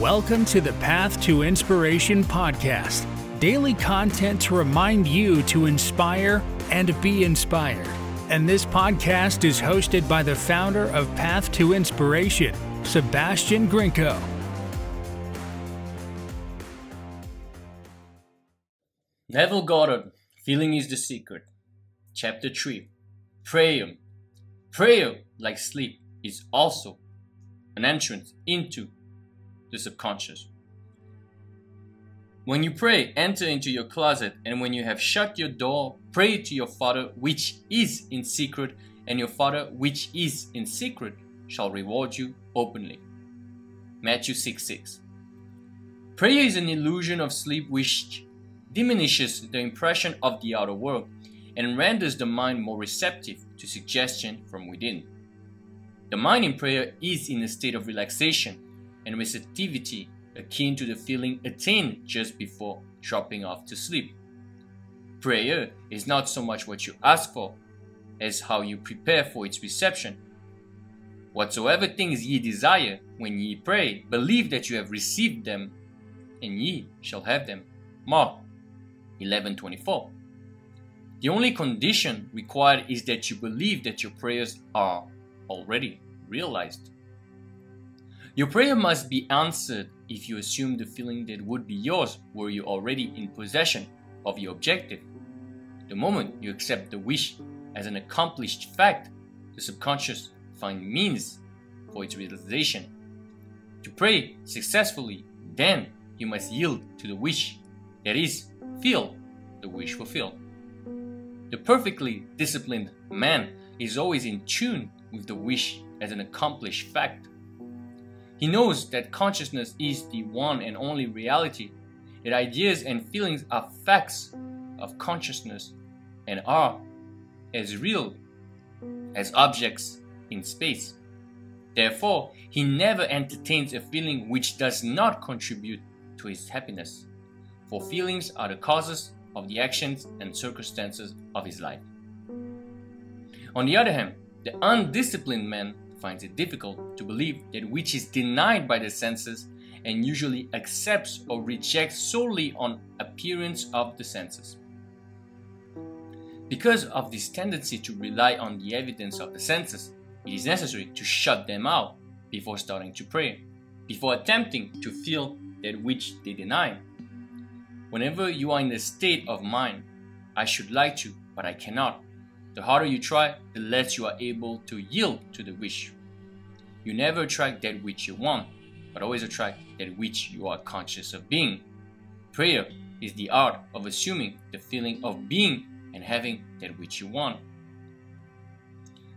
Welcome to the Path to Inspiration podcast. Daily content to remind you to inspire and be inspired. And this podcast is hosted by the founder of Path to Inspiration, Sebastian Grinko. Neville Goddard, Feeling is the Secret. Chapter 3 Prayer. Prayer, like sleep, is also an entrance into the subconscious. When you pray, enter into your closet, and when you have shut your door, pray to your Father which is in secret, and your Father which is in secret shall reward you openly. Matthew 6 6. Prayer is an illusion of sleep which diminishes the impression of the outer world and renders the mind more receptive to suggestion from within. The mind in prayer is in a state of relaxation and receptivity akin to the feeling attained just before dropping off to sleep. Prayer is not so much what you ask for as how you prepare for its reception. Whatsoever things ye desire when ye pray, believe that you have received them, and ye shall have them. Mark 11:24. The only condition required is that you believe that your prayers are already realized. Your prayer must be answered if you assume the feeling that would be yours were you already in possession of your objective. The moment you accept the wish as an accomplished fact, the subconscious finds means for its realization. To pray successfully, then you must yield to the wish, that is, feel the wish fulfilled. The perfectly disciplined man is always in tune with the wish as an accomplished fact. He knows that consciousness is the one and only reality, that ideas and feelings are facts of consciousness and are as real as objects in space. Therefore, he never entertains a feeling which does not contribute to his happiness, for feelings are the causes of the actions and circumstances of his life. On the other hand, the undisciplined man finds it difficult to believe that which is denied by the senses and usually accepts or rejects solely on appearance of the senses. Because of this tendency to rely on the evidence of the senses, it is necessary to shut them out before starting to pray, before attempting to feel that which they deny. Whenever you are in a state of mind, I should like to, but I cannot, the harder you try, the less you are able to yield to the wish. You never attract that which you want, but always attract that which you are conscious of being. Prayer is the art of assuming the feeling of being and having that which you want.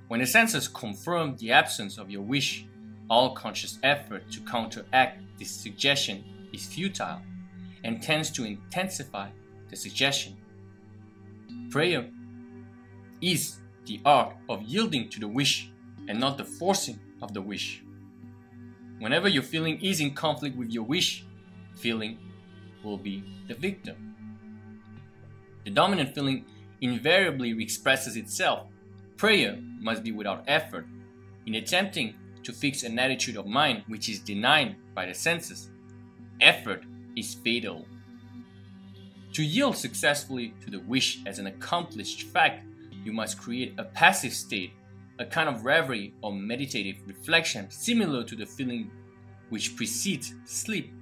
When the senses confirm the absence of your wish, all conscious effort to counteract this suggestion is futile and tends to intensify the suggestion. Prayer is the art of yielding to the wish and not the forcing of the wish. Whenever your feeling is in conflict with your wish, feeling will be the victim. The dominant feeling invariably expresses itself. Prayer must be without effort. In attempting to fix an attitude of mind which is denied by the senses, effort is fatal. To yield successfully to the wish as an accomplished fact you must create a passive state, a kind of reverie or meditative reflection similar to the feeling which precedes sleep.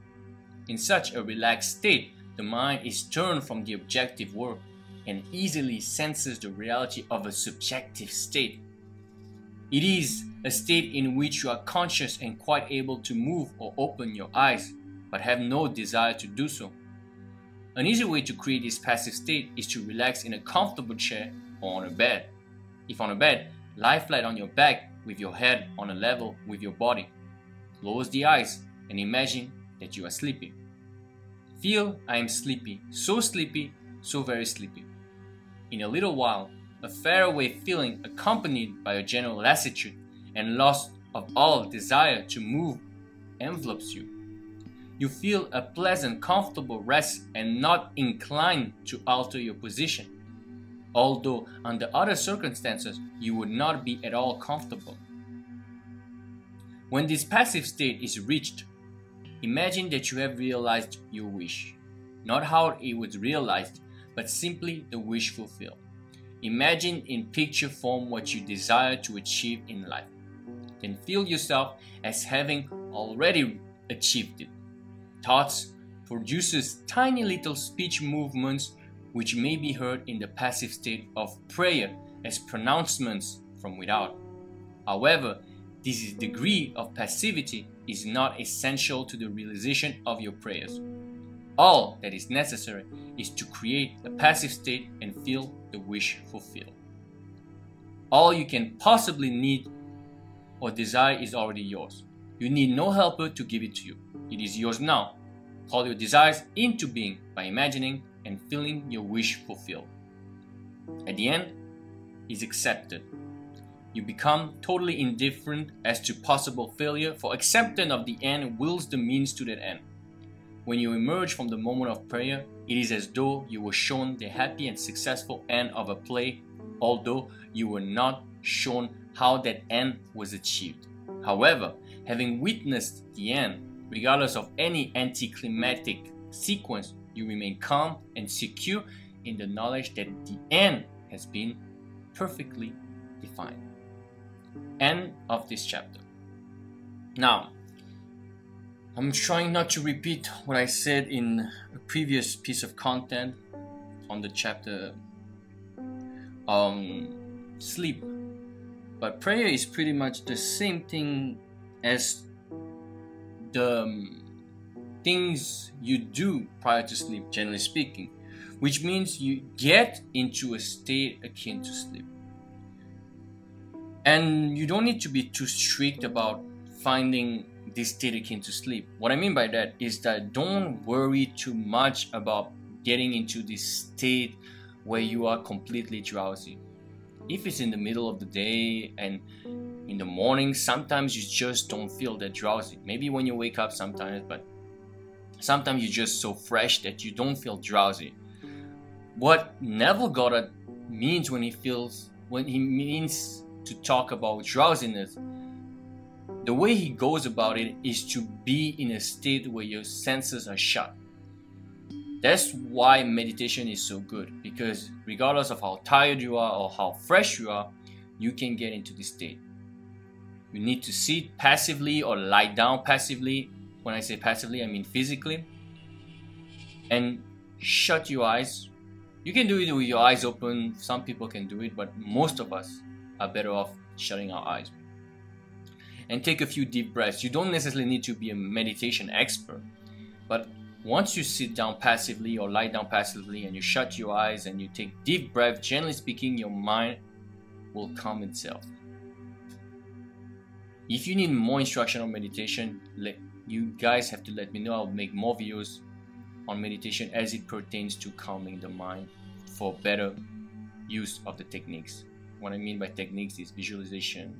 In such a relaxed state, the mind is turned from the objective world and easily senses the reality of a subjective state. It is a state in which you are conscious and quite able to move or open your eyes, but have no desire to do so. An easy way to create this passive state is to relax in a comfortable chair or on a bed. If on a bed, lie flat on your back with your head on a level with your body. Close the eyes and imagine that you are sleeping. Feel I am sleepy, so sleepy, so very sleepy. In a little while, a faraway feeling accompanied by a general lassitude and loss of all desire to move envelops you. You feel a pleasant, comfortable rest and not inclined to alter your position although under other circumstances you would not be at all comfortable. When this passive state is reached, Imagine that you have realized your wish. Not how it was realized, but simply the wish fulfilled. Imagine in picture form what you desire to achieve in life. Then feel yourself as having already achieved it. Thoughts produces tiny little speech movements which may be heard in the passive state of prayer as pronouncements from without. However, this degree of passivity is not essential to the realization of your prayers. All that is necessary is to create a passive state and feel the wish fulfilled. All you can possibly need or desire is already yours. You need no helper to give it to you. It is yours now. Call your desires into being by imagining and feeling your wish fulfilled. At the end, is accepted. You become totally indifferent as to possible failure, for acceptance of the end wills the means to that end. When you emerge from the moment of prayer, it is as though you were shown the happy and successful end of a play, although you were not shown how that end was achieved. However, having witnessed the end, regardless of any anticlimactic sequence, you remain calm and secure in the knowledge that the end has been perfectly defined. End of this chapter. Now, I'm trying not to repeat what I said in a previous piece of content on the chapter um, sleep. But prayer is pretty much the same thing as the um, things you do prior to sleep, generally speaking, which means you get into a state akin to sleep. And you don't need to be too strict about finding this state akin to sleep. What I mean by that is that don't worry too much about getting into this state where you are completely drowsy. If it's in the middle of the day and in the morning, sometimes you just don't feel that drowsy. Maybe when you wake up sometimes, but sometimes you're just so fresh that you don't feel drowsy. What Neville Goddard means when he feels when he means to talk about drowsiness the way he goes about it is to be in a state where your senses are shut. That's why meditation is so good because regardless of how tired you are or how fresh you are, you can get into this state. You need to sit passively or lie down passively. When I say passively, I mean physically. And shut your eyes. You can do it with your eyes open. Some people can do it, but most of us are better off shutting our eyes and take a few deep breaths. You don't necessarily need to be a meditation expert, but once you sit down passively or lie down passively and you shut your eyes and you take deep breath, generally speaking, your mind will calm itself. If you need more instruction on meditation, you guys have to let me know. I'll make more videos on meditation as it pertains to calming the mind for better use of the techniques. What I mean by techniques is visualization,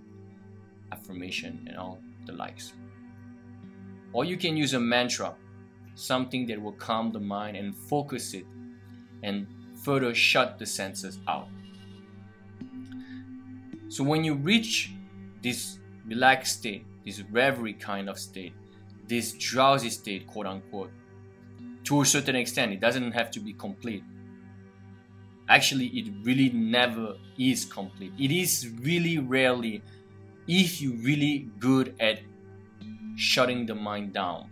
affirmation, and all the likes. Or you can use a mantra, something that will calm the mind and focus it and further shut the senses out. So when you reach this relaxed state, this reverie kind of state, this drowsy state, quote unquote, to a certain extent, it doesn't have to be complete. Actually, it really never is complete. It is really rarely if you're really good at shutting the mind down,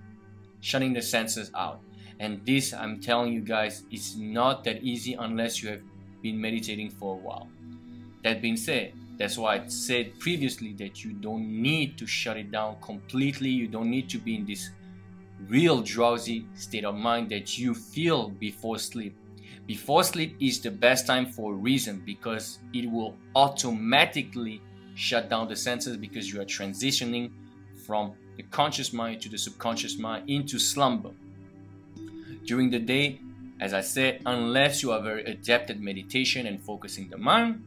shutting the senses out. And this, I'm telling you guys, is not that easy unless you have been meditating for a while. That being said, that's why I said previously that you don't need to shut it down completely. You don't need to be in this real drowsy state of mind that you feel before sleep. Before sleep is the best time for a reason because it will automatically shut down the senses because you are transitioning from the conscious mind to the subconscious mind into slumber. During the day, as I said, unless you are very adept at meditation and focusing the mind,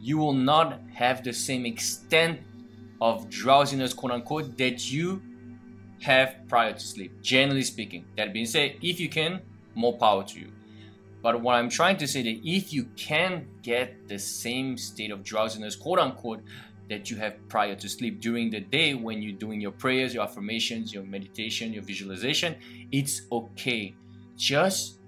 you will not have the same extent of drowsiness, quote unquote, that you have prior to sleep, generally speaking. That being said, if you can, more power to you. But what I'm trying to say that if you can get the same state of drowsiness, quote unquote, that you have prior to sleep during the day when you're doing your prayers, your affirmations, your meditation, your visualization. It's okay. Just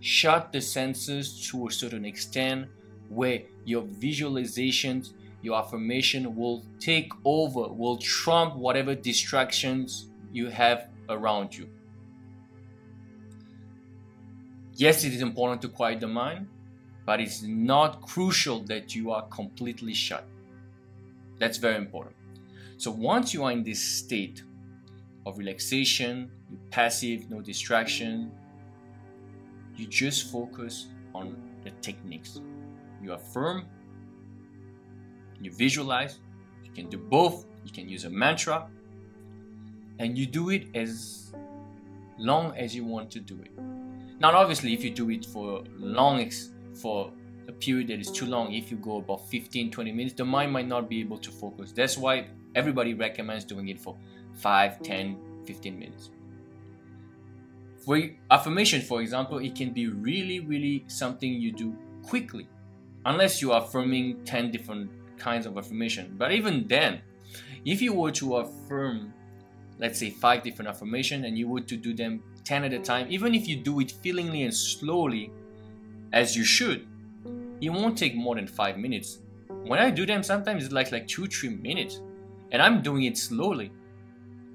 shut the senses to a certain extent where your visualizations, your affirmation will take over, will trump whatever distractions you have around you. Yes, it is important to quiet the mind, but it's not crucial that you are completely shut. That's very important. So once you are in this state of relaxation, passive, no distraction, you just focus on the techniques. You affirm, you visualize, you can do both, you can use a mantra, and you do it as long as you want to do it. Now, obviously, if you do it for long, for a period that is too long, if you go about 15 20 minutes, the mind might not be able to focus. That's why everybody recommends doing it for 5 10 15 minutes. For affirmation, for example, it can be really, really something you do quickly, unless you are affirming 10 different kinds of affirmation. But even then, if you were to affirm, let's say, five different affirmation, and you were to do them 10 at a time, even if you do it feelingly and slowly, as you should, it won't take more than five minutes. When I do them, sometimes it's like like two, three minutes, and I'm doing it slowly.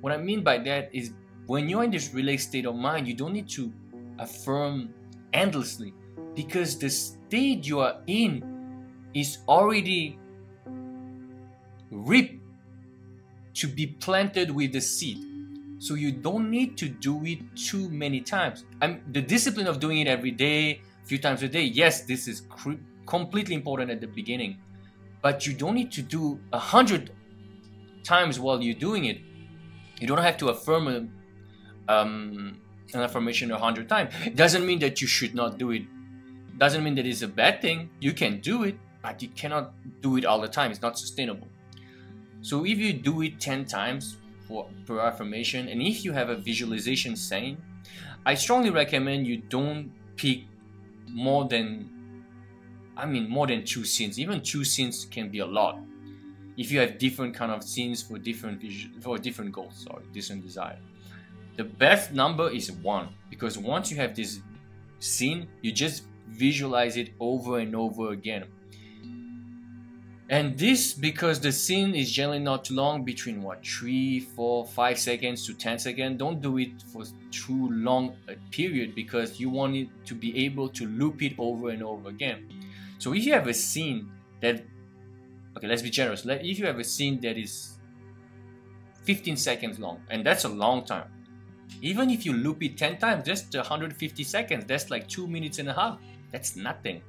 What I mean by that is when you're in this relaxed state of mind, you don't need to affirm endlessly because the state you are in is already ripe to be planted with the seed. So you don't need to do it too many times. I'm the discipline of doing it every day, a few times a day. Yes, this is cr- completely important at the beginning, but you don't need to do a hundred times while you're doing it. You don't have to affirm a, um, an affirmation a hundred times. It doesn't mean that you should not do it. Doesn't mean that it's a bad thing. You can do it, but you cannot do it all the time. It's not sustainable. So if you do it 10 times, for, per affirmation. And if you have a visualization saying, I strongly recommend you don't pick more than, I mean, more than two scenes. Even two scenes can be a lot. If you have different kind of scenes for different for different goals, or different desire. The best number is one because once you have this scene, you just visualize it over and over again and this because the scene is generally not long, between what, 3, 4, 5 seconds to 10 seconds. Don't do it for too long a period because you want it to be able to loop it over and over again. So if you have a scene that, okay, let's be generous. If you have a scene that is 15 seconds long, and that's a long time. Even if you loop it 10 times, just 150 seconds, that's like 2 minutes and a half. That's nothing.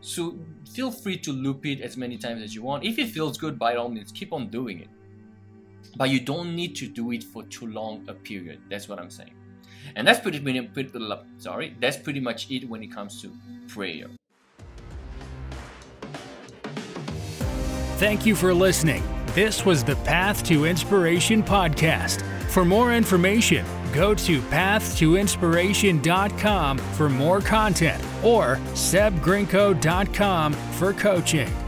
So feel free to loop it as many times as you want. If it feels good, by all means, keep on doing it. But you don't need to do it for too long a period. That's what I'm saying. And that's pretty, pretty, sorry, that's pretty much it when it comes to prayer. Thank you for listening. This was the Path to Inspiration podcast. For more information, go to pathtoinspiration.com for more content or sebgrinko.com for coaching.